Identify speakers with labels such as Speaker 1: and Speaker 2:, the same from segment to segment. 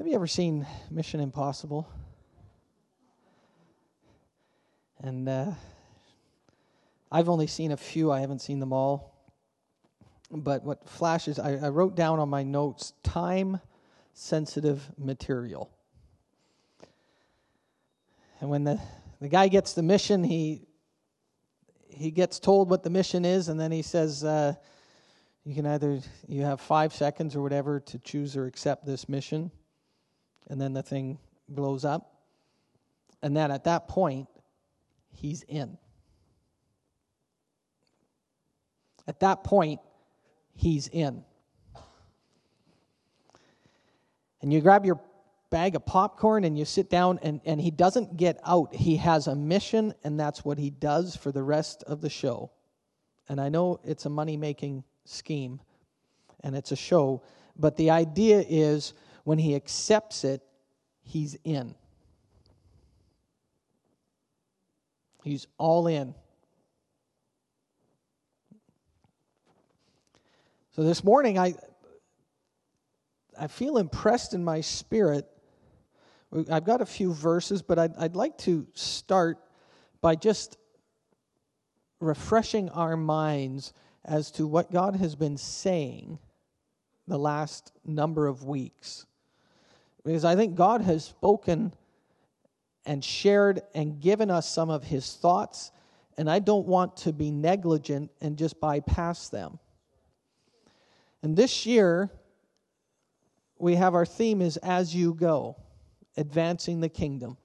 Speaker 1: Have you ever seen Mission Impossible? And uh, I've only seen a few, I haven't seen them all. But what flashes, I, I wrote down on my notes time sensitive material. And when the, the guy gets the mission, he, he gets told what the mission is, and then he says, uh, you can either, you have five seconds or whatever to choose or accept this mission and then the thing blows up. And then at that point, he's in. At that point, he's in. And you grab your bag of popcorn and you sit down, and, and he doesn't get out. He has a mission, and that's what he does for the rest of the show. And I know it's a money making scheme and it's a show, but the idea is when he accepts it, he's in. He's all in. So this morning, I, I feel impressed in my spirit. I've got a few verses, but I'd, I'd like to start by just refreshing our minds as to what God has been saying the last number of weeks. Because I think God has spoken and shared and given us some of his thoughts, and I don't want to be negligent and just bypass them. And this year, we have our theme is As You Go, advancing the kingdom.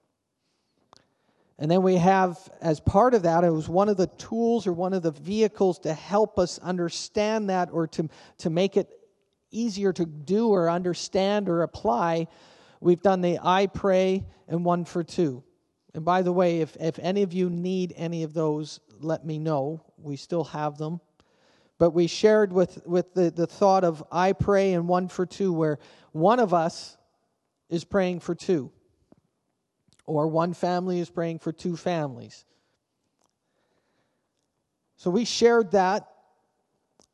Speaker 1: And then we have, as part of that, it was one of the tools or one of the vehicles to help us understand that or to, to make it easier to do or understand or apply. We've done the I pray and one for two. And by the way, if, if any of you need any of those, let me know. We still have them. But we shared with, with the, the thought of I pray and one for two, where one of us is praying for two or one family is praying for two families. So we shared that.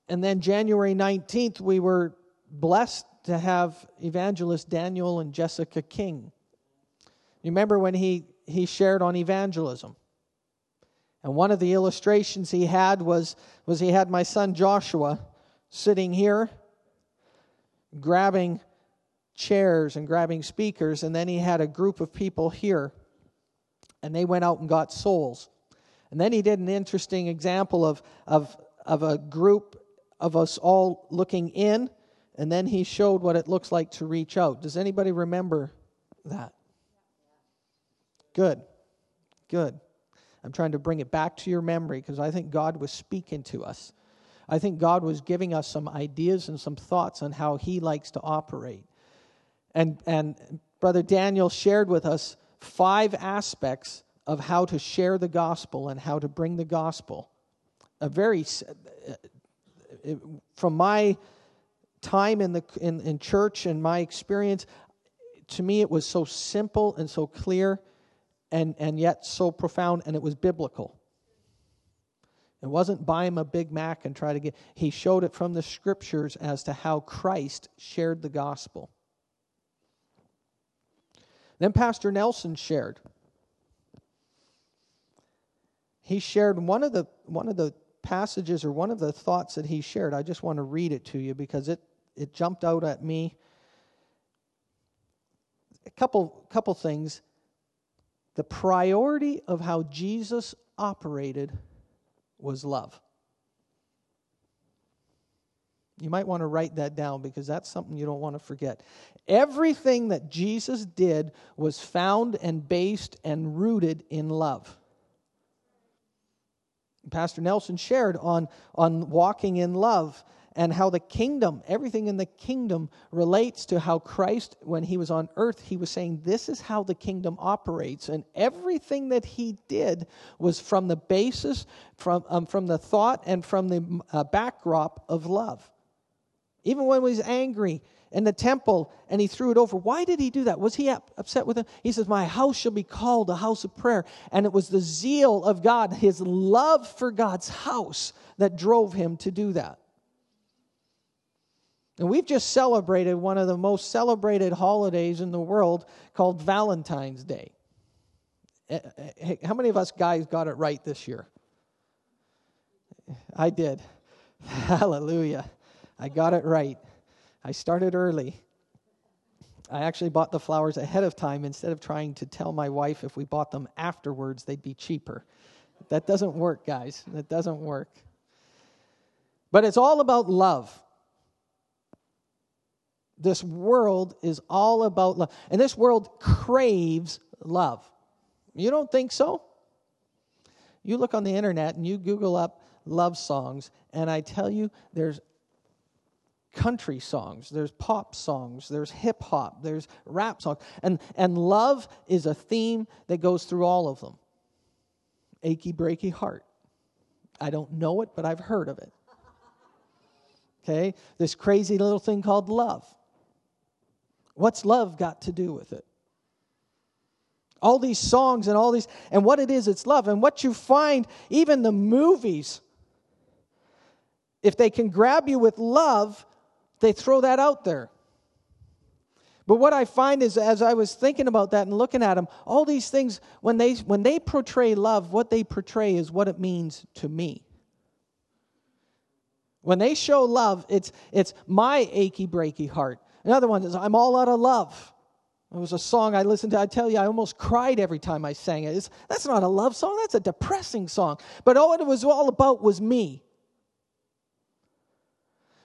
Speaker 1: And then January 19th, we were blessed to have evangelist Daniel and Jessica King. You remember when he, he shared on evangelism? And one of the illustrations he had was, was he had my son Joshua sitting here, grabbing chairs and grabbing speakers, and then he had a group of people here, and they went out and got souls. And then he did an interesting example of, of, of a group of us all looking in, and then he showed what it looks like to reach out. Does anybody remember that? Good. Good. I'm trying to bring it back to your memory because I think God was speaking to us. I think God was giving us some ideas and some thoughts on how He likes to operate. And, and Brother Daniel shared with us five aspects of how to share the gospel and how to bring the gospel. A very, uh, from my time in, the, in, in church and my experience, to me it was so simple and so clear and, and yet so profound, and it was biblical. It wasn't buy him a Big Mac and try to get, he showed it from the scriptures as to how Christ shared the gospel. Then Pastor Nelson shared. He shared one of the one of the passages or one of the thoughts that he shared. I just want to read it to you because it it jumped out at me. A couple couple things. The priority of how Jesus operated was love. You might want to write that down because that's something you don't want to forget. Everything that Jesus did was found and based and rooted in love. Pastor Nelson shared on, on walking in love and how the kingdom, everything in the kingdom relates to how Christ, when he was on earth, he was saying, This is how the kingdom operates. And everything that he did was from the basis, from, um, from the thought, and from the uh, backdrop of love. Even when he was angry in the temple and he threw it over, why did he do that? Was he upset with him? He says, My house shall be called a house of prayer. And it was the zeal of God, his love for God's house, that drove him to do that. And we've just celebrated one of the most celebrated holidays in the world called Valentine's Day. Eh, eh, how many of us guys got it right this year? I did. Hallelujah. I got it right. I started early. I actually bought the flowers ahead of time instead of trying to tell my wife if we bought them afterwards, they'd be cheaper. That doesn't work, guys. That doesn't work. But it's all about love. This world is all about love. And this world craves love. You don't think so? You look on the internet and you Google up love songs, and I tell you, there's country songs, there's pop songs, there's hip hop, there's rap songs. And, and love is a theme that goes through all of them. Achy, breaky heart. I don't know it, but I've heard of it. Okay? This crazy little thing called love. What's love got to do with it? All these songs and all these, and what it is, it's love. And what you find, even the movies, if they can grab you with love, they throw that out there. But what I find is, as I was thinking about that and looking at them, all these things, when they, when they portray love, what they portray is what it means to me. When they show love, it's, it's my achy, breaky heart. Another one is, I'm all out of love. It was a song I listened to. I tell you, I almost cried every time I sang it. It's, that's not a love song, that's a depressing song. But all it was all about was me.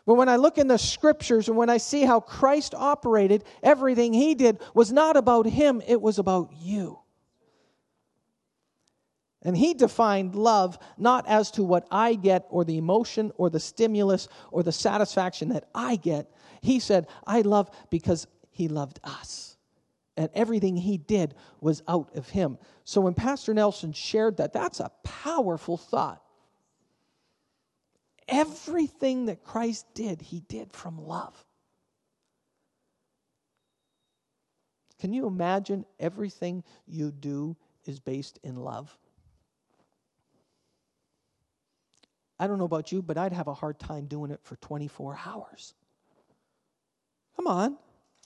Speaker 1: But when I look in the scriptures and when I see how Christ operated, everything he did was not about him, it was about you. And he defined love not as to what I get or the emotion or the stimulus or the satisfaction that I get. He said, I love because he loved us. And everything he did was out of him. So when Pastor Nelson shared that, that's a powerful thought. Everything that Christ did, he did from love. Can you imagine everything you do is based in love? I don't know about you, but I'd have a hard time doing it for 24 hours. Come on,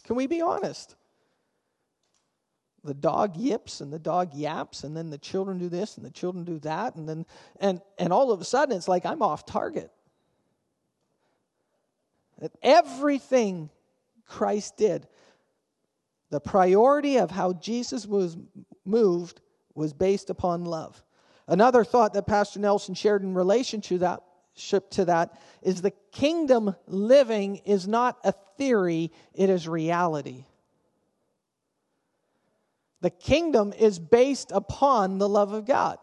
Speaker 1: can we be honest? The dog yips and the dog yaps, and then the children do this and the children do that, and then and and all of a sudden it's like I'm off target. Everything Christ did, the priority of how Jesus was moved was based upon love. Another thought that Pastor Nelson shared in relation to that to that is the kingdom living is not a theory, it is reality. The kingdom is based upon the love of God.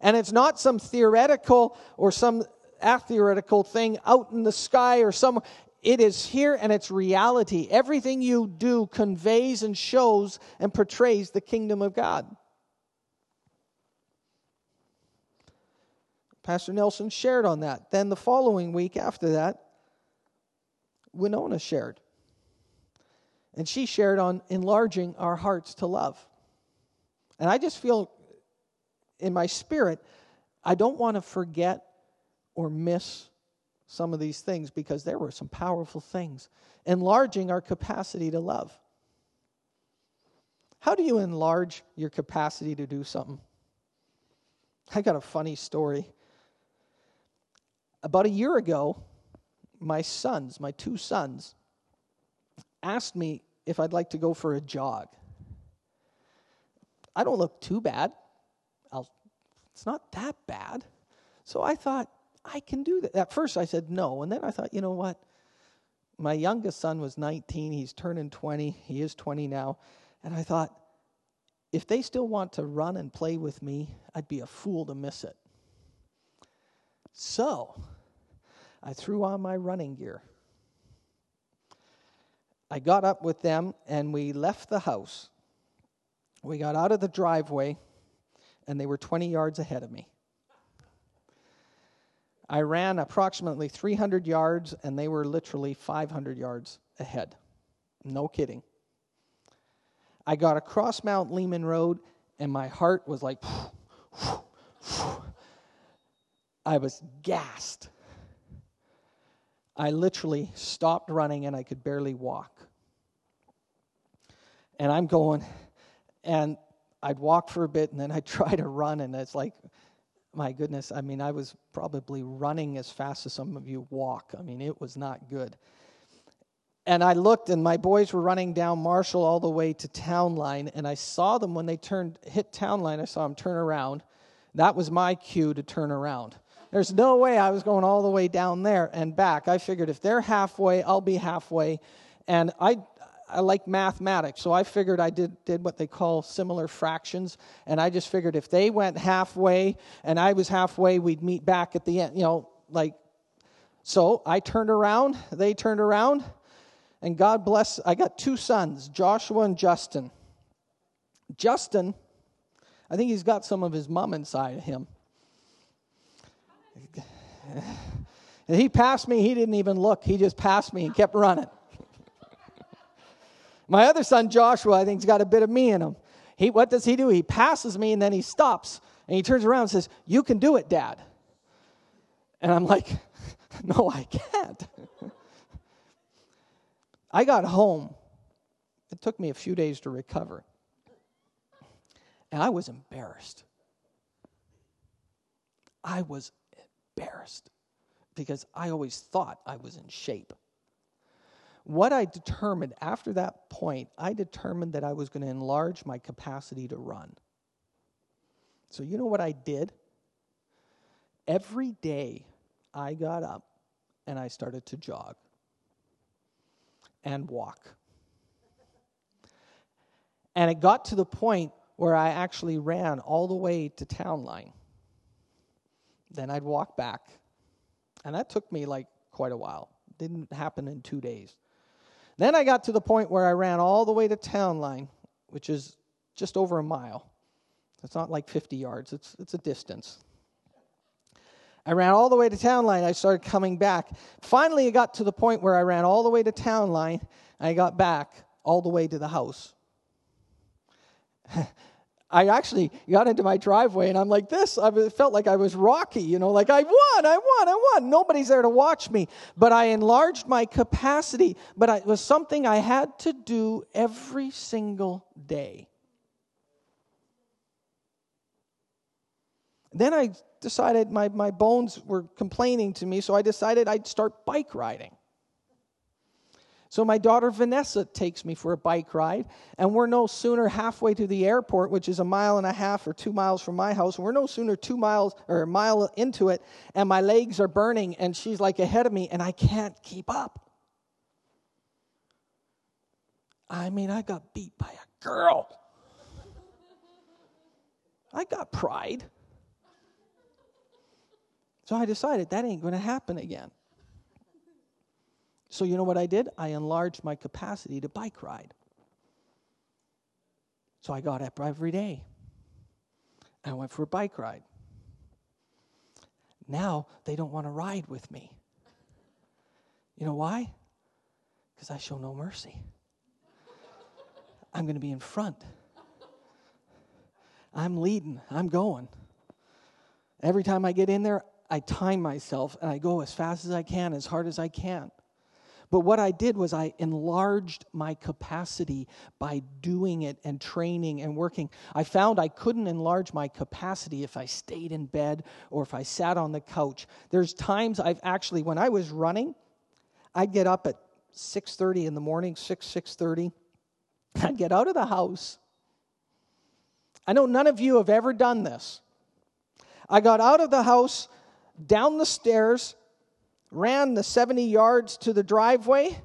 Speaker 1: And it's not some theoretical or some theoretical thing out in the sky or somewhere. It is here and it's reality. Everything you do conveys and shows and portrays the kingdom of God. Pastor Nelson shared on that. Then the following week after that, Winona shared. And she shared on enlarging our hearts to love. And I just feel in my spirit, I don't want to forget or miss some of these things because there were some powerful things. Enlarging our capacity to love. How do you enlarge your capacity to do something? I got a funny story. About a year ago, my sons, my two sons, asked me if I'd like to go for a jog. I don't look too bad. I'll, it's not that bad. So I thought, I can do that. At first, I said no. And then I thought, you know what? My youngest son was 19. He's turning 20. He is 20 now. And I thought, if they still want to run and play with me, I'd be a fool to miss it. So I threw on my running gear. I got up with them and we left the house. We got out of the driveway and they were 20 yards ahead of me. I ran approximately 300 yards and they were literally 500 yards ahead. No kidding. I got across Mount Lehman Road and my heart was like, I was gassed. I literally stopped running and I could barely walk. And I'm going, and I'd walk for a bit and then I'd try to run, and it's like, my goodness, I mean, I was probably running as fast as some of you walk. I mean, it was not good. And I looked, and my boys were running down Marshall all the way to Town Line, and I saw them when they turned hit Town Line. I saw them turn around. That was my cue to turn around. There's no way I was going all the way down there and back. I figured if they're halfway, I'll be halfway. And I, I like mathematics, so I figured I did, did what they call similar fractions. And I just figured if they went halfway and I was halfway, we'd meet back at the end, you know, like. So I turned around, they turned around, and God bless. I got two sons, Joshua and Justin. Justin, I think he's got some of his mom inside of him. And he passed me, he didn't even look. He just passed me and kept running. My other son, Joshua, I think, he's got a bit of me in him. He, what does he do? He passes me and then he stops and he turns around and says, You can do it, Dad. And I'm like, No, I can't. I got home. It took me a few days to recover. And I was embarrassed. I was embarrassed because I always thought I was in shape. What I determined after that point, I determined that I was going to enlarge my capacity to run. So, you know what I did? Every day I got up and I started to jog and walk. And it got to the point where I actually ran all the way to town line. Then I'd walk back. And that took me like quite a while. Didn't happen in two days. Then I got to the point where I ran all the way to town line, which is just over a mile. It's not like 50 yards, it's, it's a distance. I ran all the way to town line. I started coming back. Finally, it got to the point where I ran all the way to town line. I got back all the way to the house. I actually got into my driveway and I'm like this. I felt like I was Rocky, you know, like I won, I won, I won. Nobody's there to watch me. But I enlarged my capacity. But it was something I had to do every single day. Then I decided my, my bones were complaining to me, so I decided I'd start bike riding. So my daughter Vanessa takes me for a bike ride, and we're no sooner halfway to the airport, which is a mile and a half or two miles from my house. We're no sooner two miles or a mile into it, and my legs are burning, and she's like ahead of me, and I can't keep up. I mean, I got beat by a girl. I got pride. So I decided that ain't going to happen again. So, you know what I did? I enlarged my capacity to bike ride. So I got up every day. I went for a bike ride. Now they don't want to ride with me. You know why? Because I show no mercy. I'm going to be in front. I'm leading. I'm going. Every time I get in there, I time myself and I go as fast as I can, as hard as I can. But what I did was I enlarged my capacity by doing it and training and working. I found I couldn't enlarge my capacity if I stayed in bed or if I sat on the couch. There's times I've actually when I was running, I'd get up at 6:30 in the morning, 6 6:30. I'd get out of the house. I know none of you have ever done this. I got out of the house, down the stairs, ran the 70 yards to the driveway,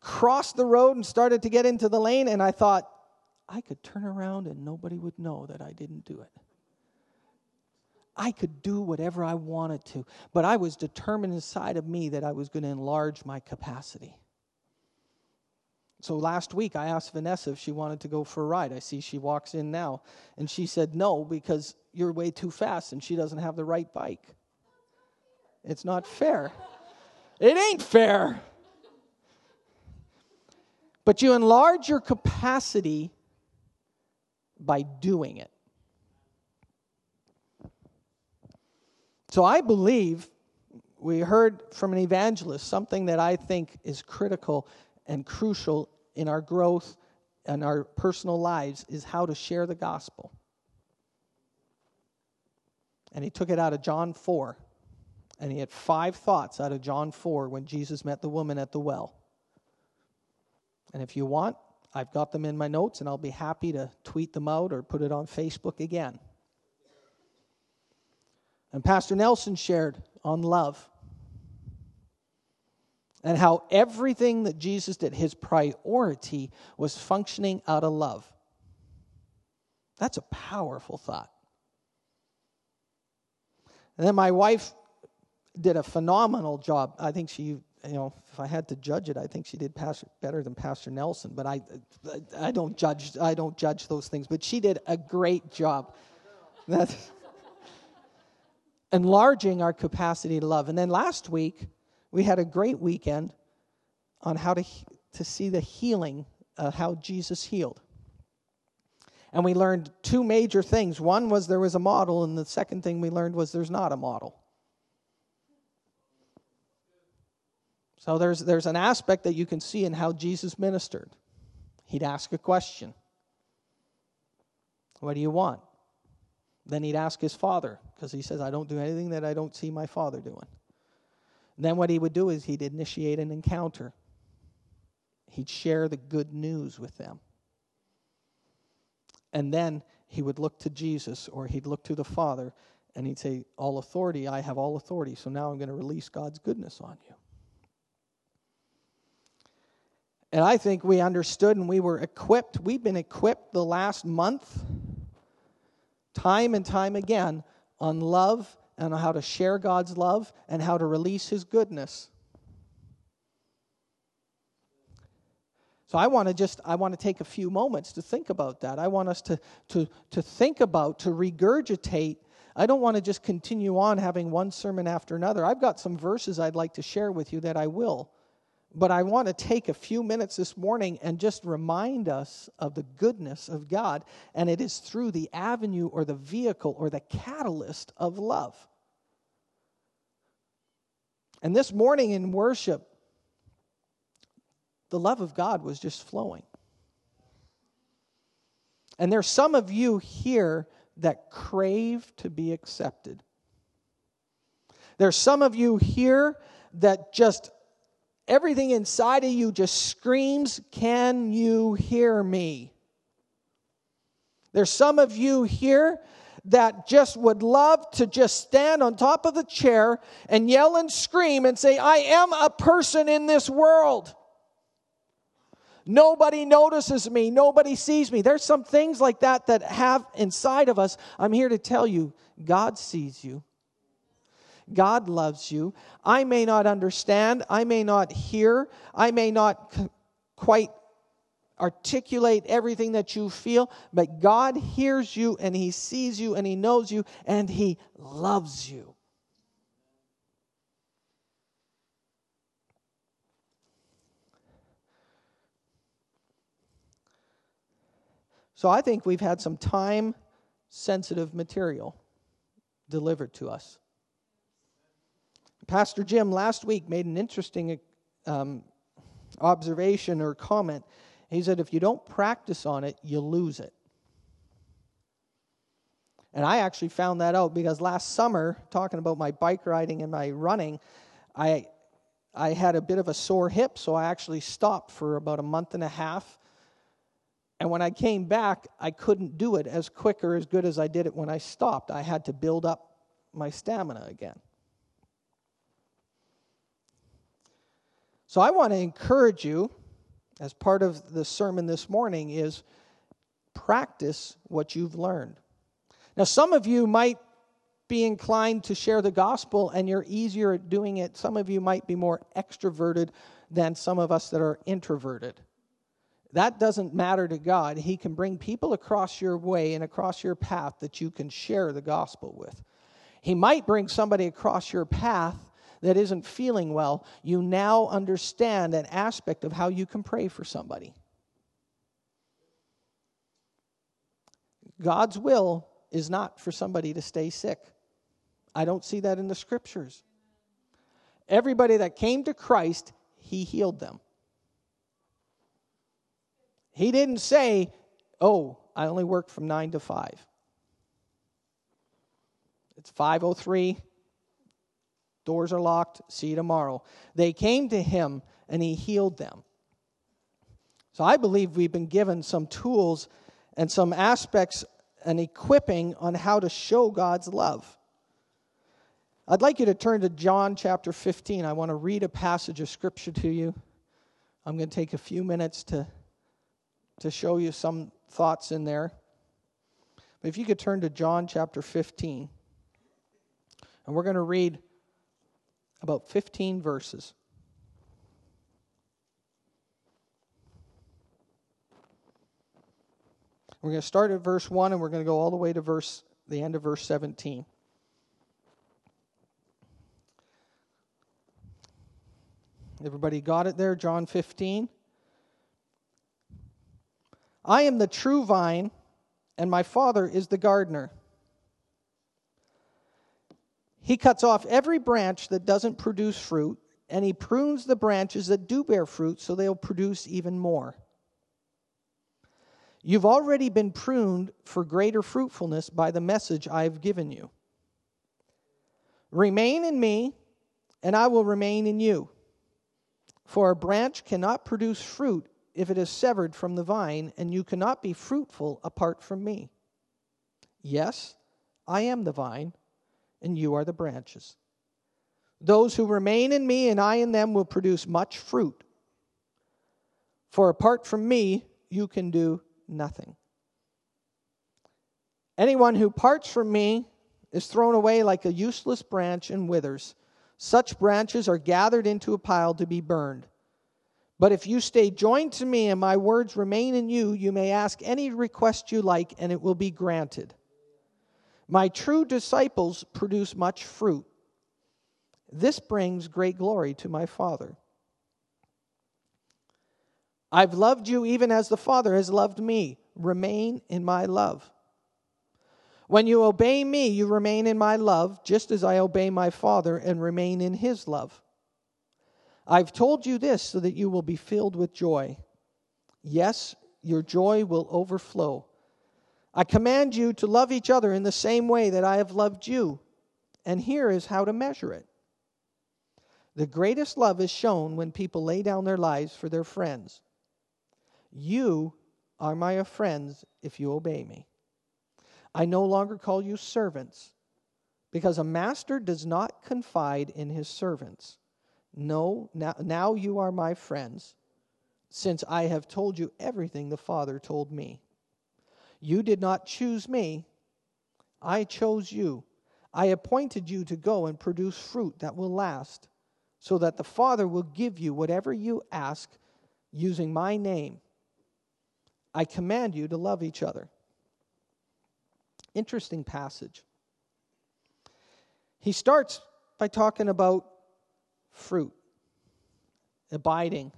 Speaker 1: crossed the road, and started to get into the lane. And I thought, I could turn around and nobody would know that I didn't do it. I could do whatever I wanted to, but I was determined inside of me that I was going to enlarge my capacity. So last week I asked Vanessa if she wanted to go for a ride. I see she walks in now, and she said no because you're way too fast and she doesn't have the right bike. It's not fair. It ain't fair. But you enlarge your capacity by doing it. So I believe we heard from an evangelist something that I think is critical and crucial in our growth and our personal lives is how to share the gospel. And he took it out of John 4. And he had five thoughts out of John 4 when Jesus met the woman at the well. And if you want, I've got them in my notes and I'll be happy to tweet them out or put it on Facebook again. And Pastor Nelson shared on love and how everything that Jesus did, his priority was functioning out of love. That's a powerful thought. And then my wife did a phenomenal job. I think she, you know, if I had to judge it, I think she did pastor, better than Pastor Nelson. But I, I don't judge. I don't judge those things. But she did a great job. That's enlarging our capacity to love. And then last week we had a great weekend on how to to see the healing, uh, how Jesus healed. And we learned two major things. One was there was a model, and the second thing we learned was there's not a model. So there's, there's an aspect that you can see in how Jesus ministered. He'd ask a question What do you want? Then he'd ask his father, because he says, I don't do anything that I don't see my father doing. then what he would do is he'd initiate an encounter, he'd share the good news with them. And then he would look to Jesus or he'd look to the Father and he'd say, All authority, I have all authority, so now I'm going to release God's goodness on you. And I think we understood and we were equipped. We've been equipped the last month, time and time again, on love and on how to share God's love and how to release His goodness. So I want to just I want to take a few moments to think about that. I want us to to to think about to regurgitate. I don't want to just continue on having one sermon after another. I've got some verses I'd like to share with you that I will. But I want to take a few minutes this morning and just remind us of the goodness of God. And it is through the avenue or the vehicle or the catalyst of love. And this morning in worship, the love of God was just flowing. And there's some of you here that crave to be accepted. There's some of you here that just everything inside of you just screams, Can you hear me? There's some of you here that just would love to just stand on top of the chair and yell and scream and say, I am a person in this world. Nobody notices me. Nobody sees me. There's some things like that that have inside of us. I'm here to tell you God sees you. God loves you. I may not understand. I may not hear. I may not c- quite articulate everything that you feel, but God hears you and He sees you and He knows you and He loves you. So I think we've had some time sensitive material delivered to us. Pastor Jim last week made an interesting um, observation or comment. He said, if you don't practice on it, you lose it. And I actually found that out because last summer, talking about my bike riding and my running, I, I had a bit of a sore hip, so I actually stopped for about a month and a half and when I came back, I couldn't do it as quick or as good as I did it when I stopped. I had to build up my stamina again. So I want to encourage you, as part of the sermon this morning, is practice what you've learned. Now, some of you might be inclined to share the gospel and you're easier at doing it. Some of you might be more extroverted than some of us that are introverted. That doesn't matter to God. He can bring people across your way and across your path that you can share the gospel with. He might bring somebody across your path that isn't feeling well. You now understand an aspect of how you can pray for somebody. God's will is not for somebody to stay sick. I don't see that in the scriptures. Everybody that came to Christ, he healed them. He didn't say, "Oh, I only work from 9 to 5." It's 503. Doors are locked. See you tomorrow. They came to him and he healed them. So I believe we've been given some tools and some aspects and equipping on how to show God's love. I'd like you to turn to John chapter 15. I want to read a passage of scripture to you. I'm going to take a few minutes to, to show you some thoughts in there. But if you could turn to John chapter 15, and we're going to read about 15 verses. We're going to start at verse 1 and we're going to go all the way to verse the end of verse 17. Everybody got it there? John 15. I am the true vine, and my Father is the gardener. He cuts off every branch that doesn't produce fruit, and he prunes the branches that do bear fruit so they'll produce even more. You've already been pruned for greater fruitfulness by the message I've given you. Remain in me, and I will remain in you. For a branch cannot produce fruit if it is severed from the vine, and you cannot be fruitful apart from me. Yes, I am the vine, and you are the branches. Those who remain in me and I in them will produce much fruit. For apart from me, you can do nothing. Anyone who parts from me is thrown away like a useless branch and withers. Such branches are gathered into a pile to be burned. But if you stay joined to me and my words remain in you, you may ask any request you like, and it will be granted. My true disciples produce much fruit. This brings great glory to my Father. I've loved you even as the Father has loved me. Remain in my love. When you obey me, you remain in my love, just as I obey my Father and remain in his love. I've told you this so that you will be filled with joy. Yes, your joy will overflow. I command you to love each other in the same way that I have loved you. And here is how to measure it. The greatest love is shown when people lay down their lives for their friends. You are my friends if you obey me. I no longer call you servants, because a master does not confide in his servants. No, now, now you are my friends, since I have told you everything the Father told me. You did not choose me, I chose you. I appointed you to go and produce fruit that will last, so that the Father will give you whatever you ask using my name. I command you to love each other. Interesting passage. He starts by talking about fruit, abiding.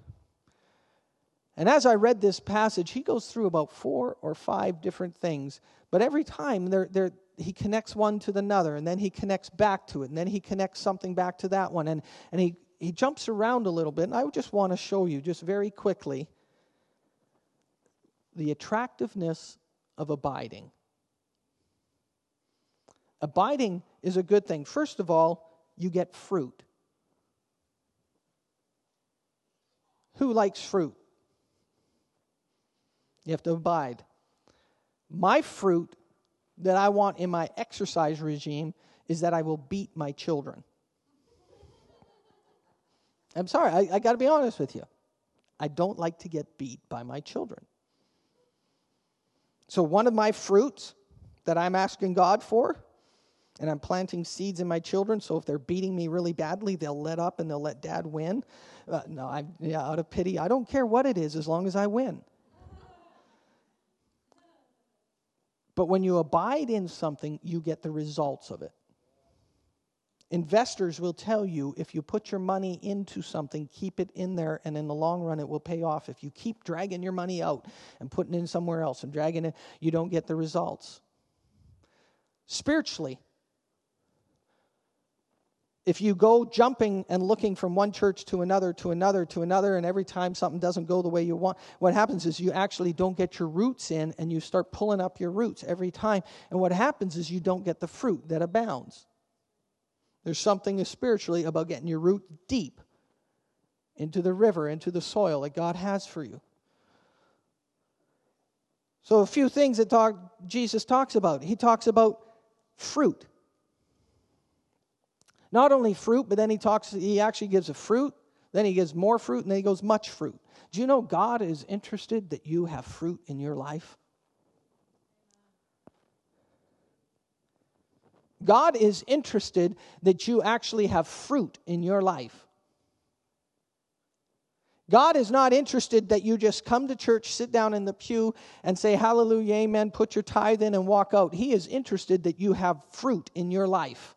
Speaker 1: And as I read this passage, he goes through about four or five different things, but every time they're, they're, he connects one to the another, and then he connects back to it, and then he connects something back to that one, and, and he, he jumps around a little bit. And I just want to show you, just very quickly, the attractiveness of abiding. Abiding is a good thing. First of all, you get fruit. Who likes fruit? You have to abide. My fruit that I want in my exercise regime is that I will beat my children. I'm sorry, I, I got to be honest with you. I don't like to get beat by my children. So, one of my fruits that I'm asking God for and I'm planting seeds in my children. So if they're beating me really badly, they'll let up and they'll let dad win. Uh, no, I, yeah, out of pity, I don't care what it is as long as I win. But when you abide in something, you get the results of it. Investors will tell you if you put your money into something, keep it in there, and in the long run, it will pay off. If you keep dragging your money out and putting it in somewhere else and dragging it, you don't get the results. Spiritually, if you go jumping and looking from one church to another to another to another and every time something doesn't go the way you want what happens is you actually don't get your roots in and you start pulling up your roots every time. And what happens is you don't get the fruit that abounds. There's something spiritually about getting your root deep into the river into the soil that god has for you. So a few things that talk, jesus talks about. He talks about fruit not only fruit, but then he talks, he actually gives a fruit, then he gives more fruit, and then he goes much fruit. Do you know God is interested that you have fruit in your life? God is interested that you actually have fruit in your life. God is not interested that you just come to church, sit down in the pew, and say, Hallelujah, Amen, put your tithe in, and walk out. He is interested that you have fruit in your life.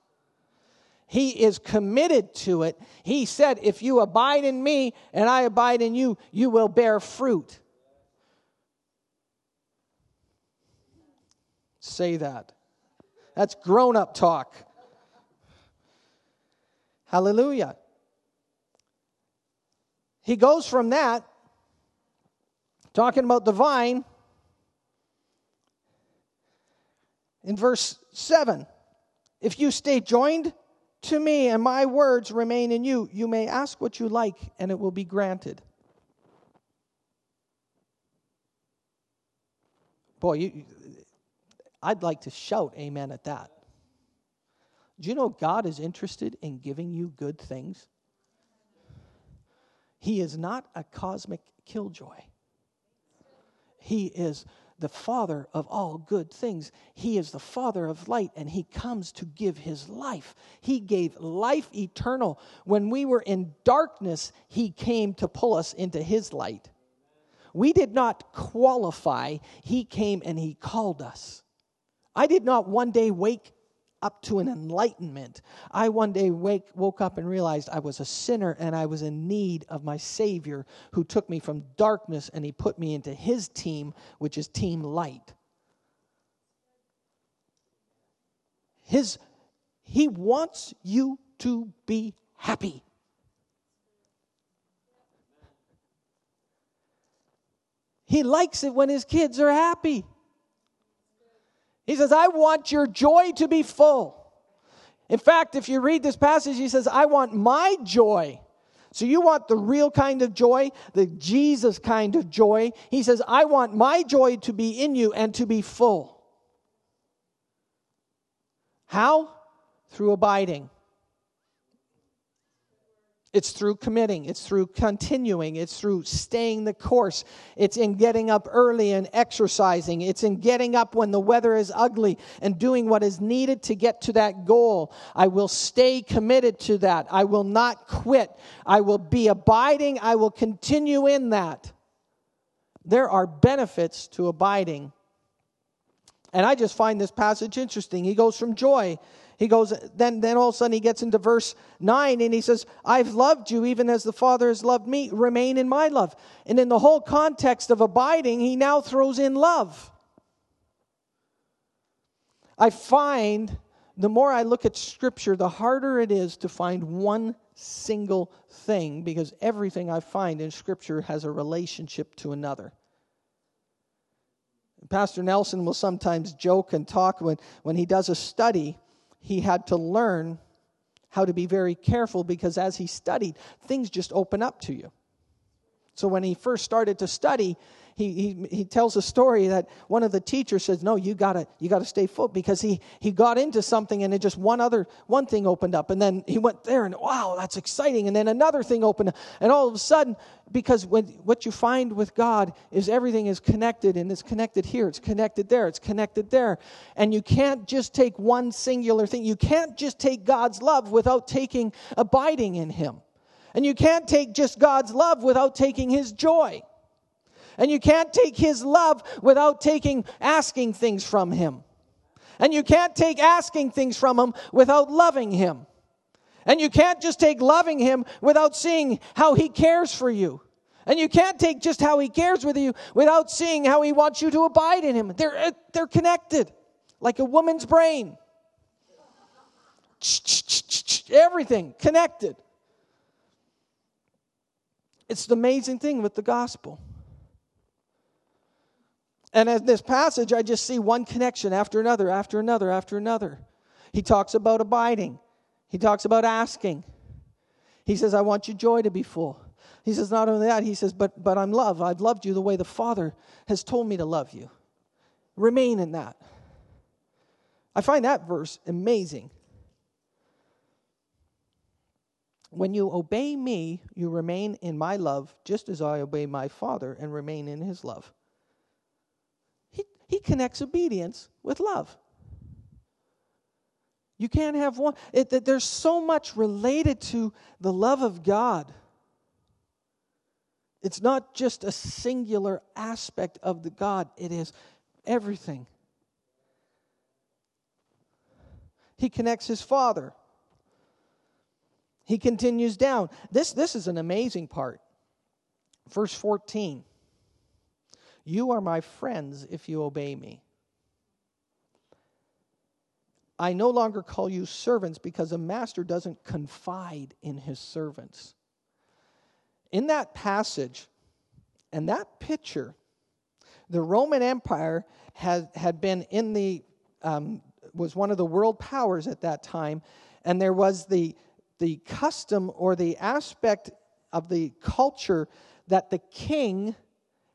Speaker 1: He is committed to it. He said, If you abide in me and I abide in you, you will bear fruit. Say that. That's grown up talk. Hallelujah. He goes from that, talking about the vine, in verse 7. If you stay joined to me and my words remain in you, you may ask what you like and it will be granted. Boy, you, I'd like to shout amen at that. Do you know God is interested in giving you good things? He is not a cosmic killjoy. He is the Father of all good things. He is the Father of light, and He comes to give His life. He gave life eternal. When we were in darkness, He came to pull us into His light. We did not qualify, He came and He called us. I did not one day wake up to an enlightenment. I one day wake, woke up and realized I was a sinner and I was in need of my Savior who took me from darkness and He put me into His team, which is Team Light. His, he wants you to be happy. He likes it when his kids are happy. He says, I want your joy to be full. In fact, if you read this passage, he says, I want my joy. So you want the real kind of joy, the Jesus kind of joy. He says, I want my joy to be in you and to be full. How? Through abiding. It's through committing. It's through continuing. It's through staying the course. It's in getting up early and exercising. It's in getting up when the weather is ugly and doing what is needed to get to that goal. I will stay committed to that. I will not quit. I will be abiding. I will continue in that. There are benefits to abiding. And I just find this passage interesting. He goes from joy he goes, then, then all of a sudden he gets into verse 9 and he says, I've loved you even as the Father has loved me. Remain in my love. And in the whole context of abiding, he now throws in love. I find the more I look at Scripture, the harder it is to find one single thing because everything I find in Scripture has a relationship to another. Pastor Nelson will sometimes joke and talk when, when he does a study he had to learn how to be very careful because as he studied, things just open up to you. So when he first started to study, he, he, he tells a story that one of the teachers says, no, you gotta, you gotta stay full because he, he got into something and it just one other, one thing opened up and then he went there and wow, that's exciting. And then another thing opened up and all of a sudden, because when, what you find with God is everything is connected and it's connected here, it's connected there, it's connected there. And you can't just take one singular thing. You can't just take God's love without taking abiding in him. And you can't take just God's love without taking his joy. And you can't take his love without taking asking things from him. And you can't take asking things from him without loving him. And you can't just take loving him without seeing how he cares for you. And you can't take just how he cares with you without seeing how he wants you to abide in him. They're, uh, they're connected like a woman's brain. everything connected. It's the amazing thing with the gospel. And in this passage, I just see one connection after another, after another, after another. He talks about abiding, he talks about asking. He says, I want your joy to be full. He says, not only that, he says, but, but I'm love. I've loved you the way the Father has told me to love you. Remain in that. I find that verse amazing. When you obey me, you remain in my love, just as I obey my Father and remain in his love. He, connects obedience with love. You can't have one. It, it, there's so much related to the love of God. It's not just a singular aspect of the God, it is everything. He connects his Father. He continues down. This, this is an amazing part. Verse 14 You are my friends if you obey me. I no longer call you servants because a master doesn't confide in his servants. In that passage and that picture, the Roman Empire had, had been in the, um, was one of the world powers at that time, and there was the the custom or the aspect of the culture that the king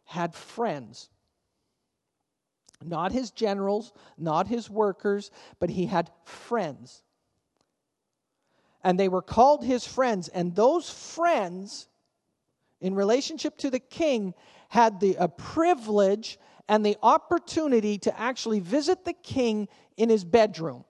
Speaker 1: had friends. Not his generals, not his workers, but he had friends. And they were called his friends. And those friends, in relationship to the king, had the a privilege and the opportunity to actually visit the king in his bedroom.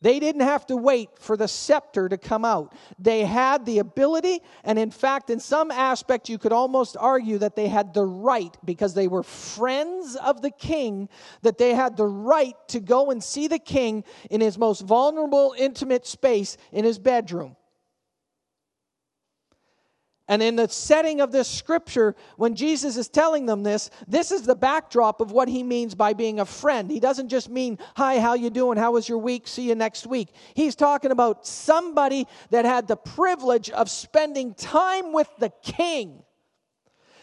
Speaker 1: They didn't have to wait for the scepter to come out. They had the ability, and in fact, in some aspect, you could almost argue that they had the right, because they were friends of the king, that they had the right to go and see the king in his most vulnerable, intimate space in his bedroom. And in the setting of this scripture, when Jesus is telling them this, this is the backdrop of what he means by being a friend. He doesn't just mean, "Hi, how you doing? How was your week? See you next week." He's talking about somebody that had the privilege of spending time with the king.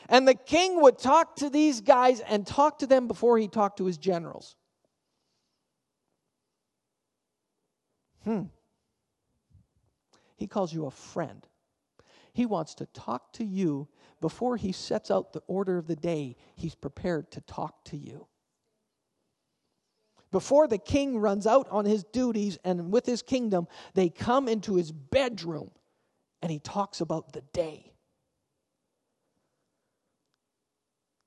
Speaker 1: And the king would talk to these guys and talk to them before he talked to his generals. Hmm. He calls you a friend. He wants to talk to you before he sets out the order of the day. He's prepared to talk to you. Before the king runs out on his duties and with his kingdom, they come into his bedroom and he talks about the day.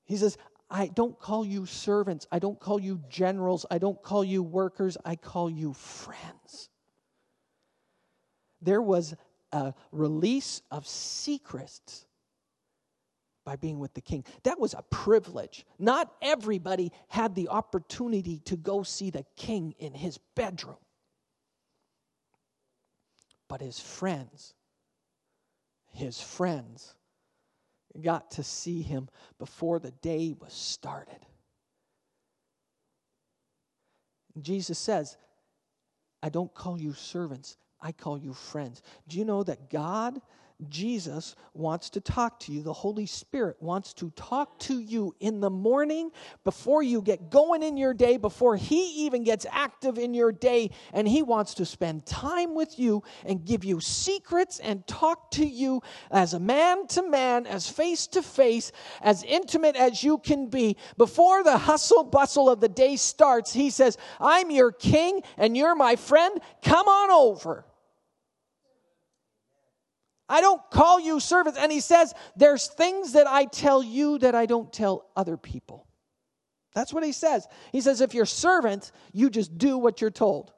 Speaker 1: He says, I don't call you servants. I don't call you generals. I don't call you workers. I call you friends. There was a release of secrets by being with the king. That was a privilege. Not everybody had the opportunity to go see the king in his bedroom. But his friends, his friends, got to see him before the day was started. Jesus says, I don't call you servants, I call you friends. Do you know that God Jesus wants to talk to you. The Holy Spirit wants to talk to you in the morning before you get going in your day, before He even gets active in your day. And He wants to spend time with you and give you secrets and talk to you as a man to man, as face to face, as intimate as you can be. Before the hustle bustle of the day starts, He says, I'm your king and you're my friend. Come on over. I don't call you servants. And he says, There's things that I tell you that I don't tell other people. That's what he says. He says, If you're servant, you just do what you're told.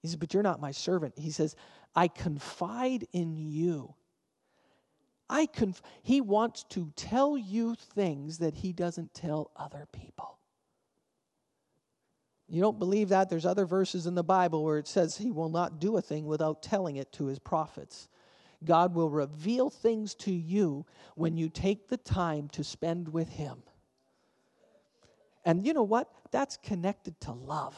Speaker 1: He says, But you're not my servant. He says, I confide in you. I conf- he wants to tell you things that he doesn't tell other people. You don't believe that? There's other verses in the Bible where it says he will not do a thing without telling it to his prophets. God will reveal things to you when you take the time to spend with him. And you know what? That's connected to love.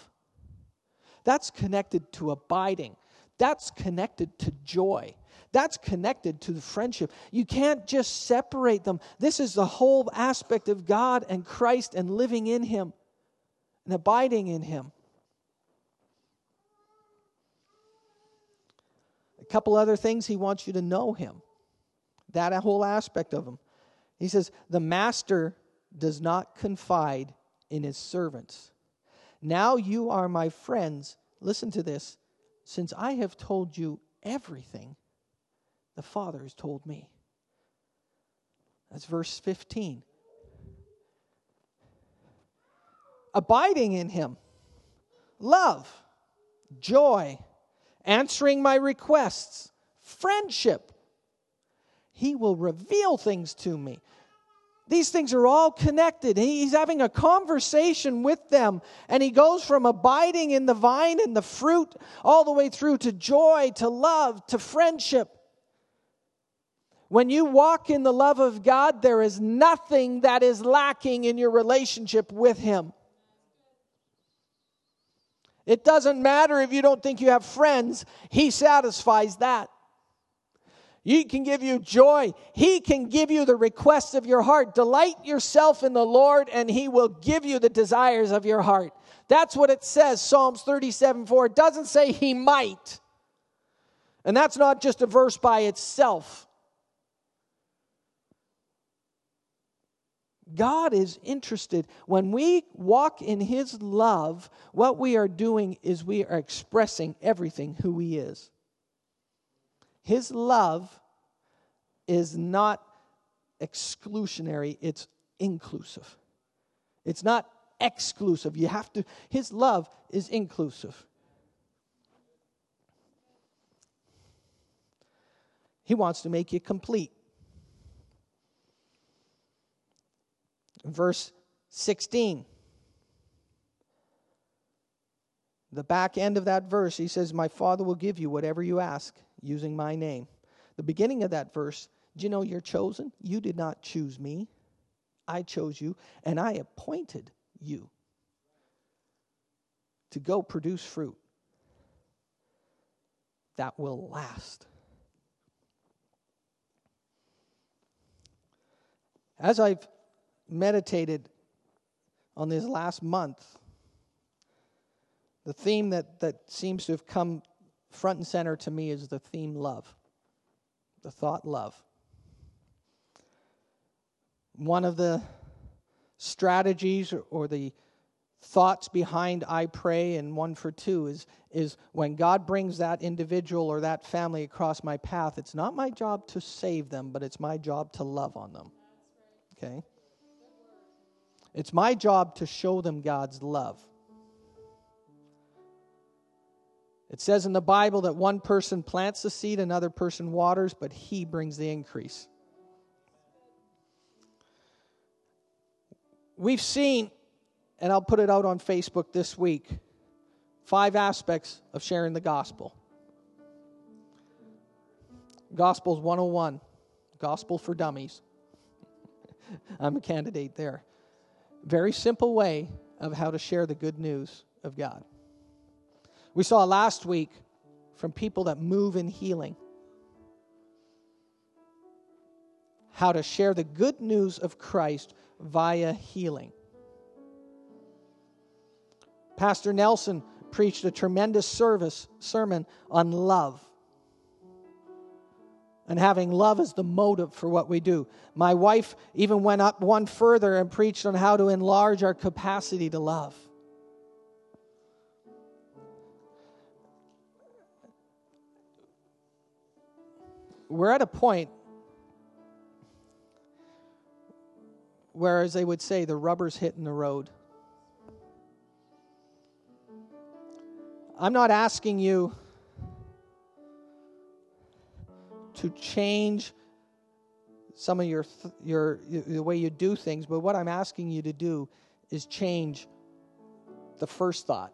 Speaker 1: That's connected to abiding. That's connected to joy. That's connected to the friendship. You can't just separate them. This is the whole aspect of God and Christ and living in Him and abiding in Him. A couple other things He wants you to know Him, that whole aspect of Him. He says, The master does not confide in his servants. Now you are my friends. Listen to this. Since I have told you everything the Father has told me. That's verse 15. Abiding in him, love, joy, answering my requests, friendship. He will reveal things to me. These things are all connected. He's having a conversation with them, and he goes from abiding in the vine and the fruit all the way through to joy, to love, to friendship. When you walk in the love of God, there is nothing that is lacking in your relationship with Him. It doesn't matter if you don't think you have friends, He satisfies that. He can give you joy. He can give you the requests of your heart. Delight yourself in the Lord, and He will give you the desires of your heart. That's what it says, Psalms 37 4. It doesn't say He might. And that's not just a verse by itself. God is interested. When we walk in His love, what we are doing is we are expressing everything who He is. His love is not exclusionary, it's inclusive. It's not exclusive. You have to, His love is inclusive. He wants to make you complete. Verse 16. The back end of that verse, he says, My Father will give you whatever you ask using my name. The beginning of that verse, do you know you're chosen? You did not choose me. I chose you, and I appointed you to go produce fruit that will last. As I've meditated on this last month, the theme that, that seems to have come front and center to me is the theme love, the thought love. One of the strategies or the thoughts behind I pray and one for two is, is when God brings that individual or that family across my path, it's not my job to save them, but it's my job to love on them. Okay? It's my job to show them God's love. It says in the Bible that one person plants the seed, another person waters, but he brings the increase. We've seen, and I'll put it out on Facebook this week, five aspects of sharing the gospel. Gospels 101, Gospel for Dummies. I'm a candidate there. Very simple way of how to share the good news of God. We saw last week from people that move in healing how to share the good news of Christ via healing. Pastor Nelson preached a tremendous service sermon on love and having love as the motive for what we do. My wife even went up one further and preached on how to enlarge our capacity to love. we're at a point where, as they would say, the rubber's hitting the road. I'm not asking you to change some of your, your the way you do things, but what I'm asking you to do is change the first thought.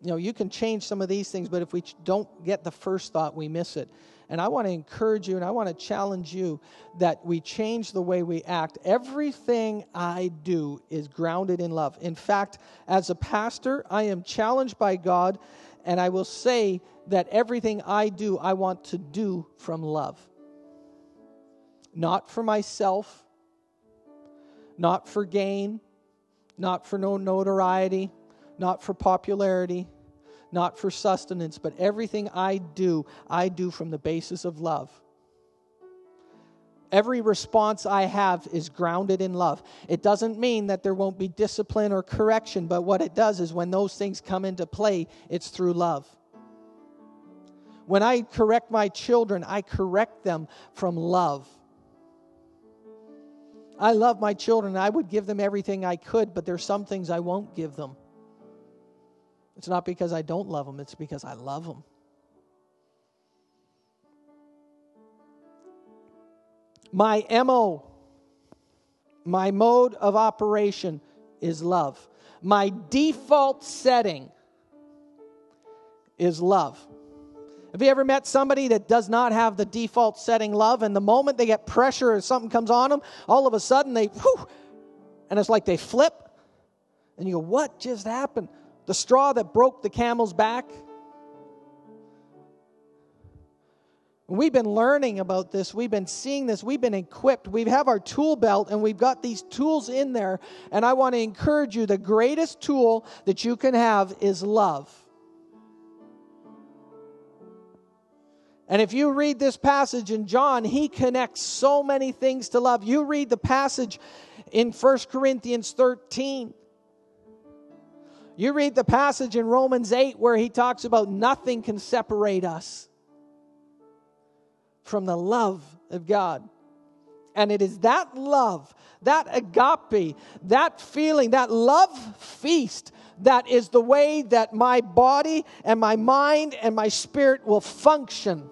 Speaker 1: You know, you can change some of these things, but if we don't get the first thought, we miss it. And I want to encourage you and I want to challenge you that we change the way we act. Everything I do is grounded in love. In fact, as a pastor, I am challenged by God And I will say that everything I do, I want to do from love. Not for myself, not for gain, not for no notoriety, not for popularity, not for sustenance, but everything I do, I do from the basis of love. Every response I have is grounded in love. It doesn't mean that there won't be discipline or correction, but what it does is when those things come into play, it's through love. When I correct my children, I correct them from love. I love my children. I would give them everything I could, but there's some things I won't give them. It's not because I don't love them, it's because I love them. My MO, my mode of operation is love. My default setting is love. Have you ever met somebody that does not have the default setting love, and the moment they get pressure or something comes on them, all of a sudden they, whew, and it's like they flip, and you go, What just happened? The straw that broke the camel's back We've been learning about this. We've been seeing this. We've been equipped. We have our tool belt and we've got these tools in there. And I want to encourage you the greatest tool that you can have is love. And if you read this passage in John, he connects so many things to love. You read the passage in 1 Corinthians 13. You read the passage in Romans 8 where he talks about nothing can separate us from the love of God. And it is that love, that agape, that feeling, that love feast that is the way that my body and my mind and my spirit will function.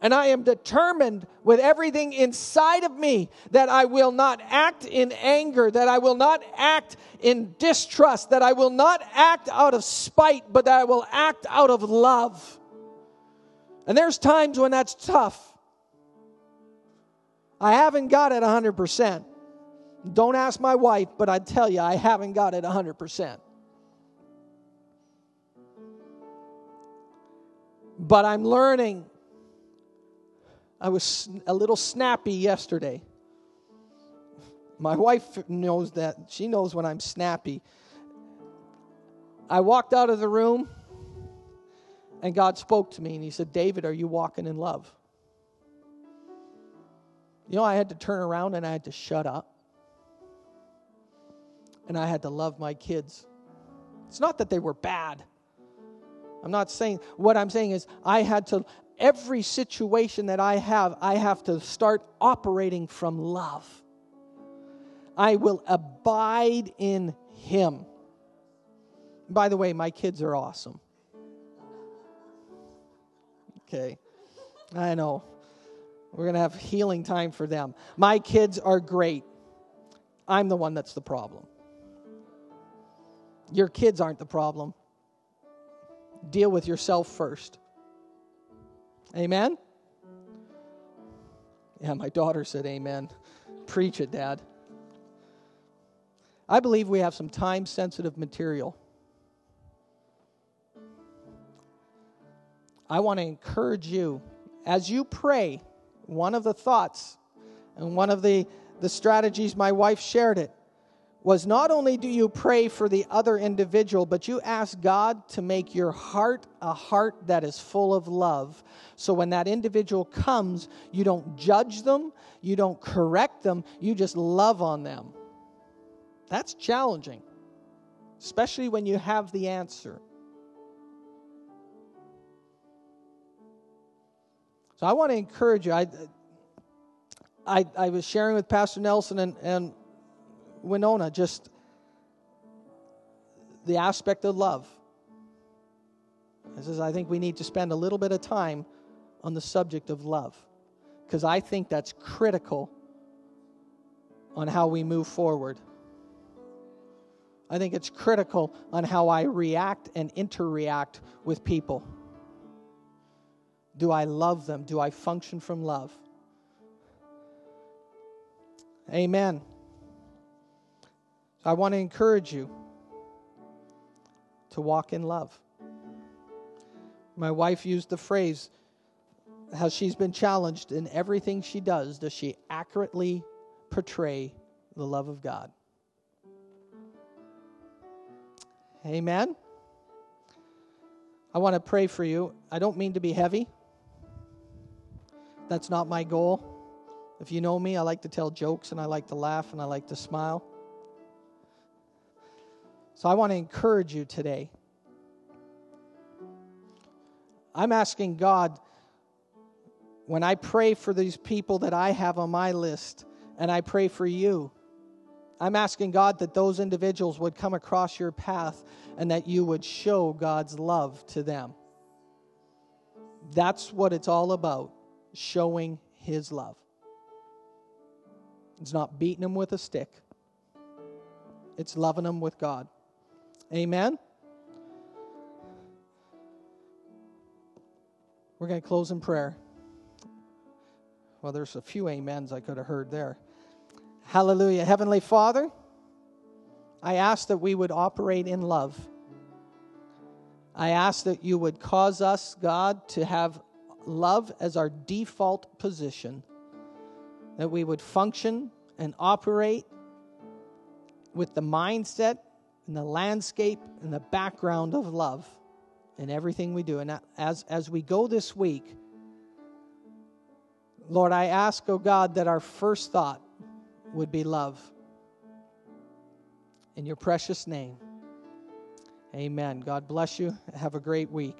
Speaker 1: And I am determined with everything inside of me that I will not act in anger, that I will not act in distrust, that I will not act out of spite, but that I will act out of love. And there's times when that's tough. I haven't got it 100%. Don't ask my wife, but I tell you, I haven't got it 100%. But I'm learning. I was a little snappy yesterday. My wife knows that. She knows when I'm snappy. I walked out of the room and God spoke to me and He said, David, are you walking in love? You know, I had to turn around and I had to shut up. And I had to love my kids. It's not that they were bad. I'm not saying, what I'm saying is, I had to, every situation that I have, I have to start operating from love. I will abide in Him. By the way, my kids are awesome. Okay. I know. We're going to have healing time for them. My kids are great. I'm the one that's the problem. Your kids aren't the problem. Deal with yourself first. Amen? Yeah, my daughter said amen. Preach it, Dad. I believe we have some time sensitive material I want to encourage you as you pray. One of the thoughts and one of the, the strategies my wife shared it was not only do you pray for the other individual, but you ask God to make your heart a heart that is full of love. So when that individual comes, you don't judge them, you don't correct them, you just love on them. That's challenging, especially when you have the answer. So I want to encourage you. I, I, I was sharing with Pastor Nelson and, and Winona just the aspect of love. I says, I think we need to spend a little bit of time on the subject of love because I think that's critical on how we move forward. I think it's critical on how I react and interact with people. Do I love them? Do I function from love? Amen. I want to encourage you to walk in love. My wife used the phrase how she's been challenged in everything she does. Does she accurately portray the love of God? Amen. I want to pray for you. I don't mean to be heavy. That's not my goal. If you know me, I like to tell jokes and I like to laugh and I like to smile. So I want to encourage you today. I'm asking God, when I pray for these people that I have on my list, and I pray for you, I'm asking God that those individuals would come across your path and that you would show God's love to them. That's what it's all about showing His love. It's not beating them with a stick, it's loving them with God. Amen? We're going to close in prayer. Well, there's a few amens I could have heard there. Hallelujah. Heavenly Father, I ask that we would operate in love. I ask that you would cause us, God, to have love as our default position, that we would function and operate with the mindset and the landscape and the background of love in everything we do. And as, as we go this week, Lord, I ask, oh God, that our first thought would be love. In your precious name, amen. God bless you. Have a great week.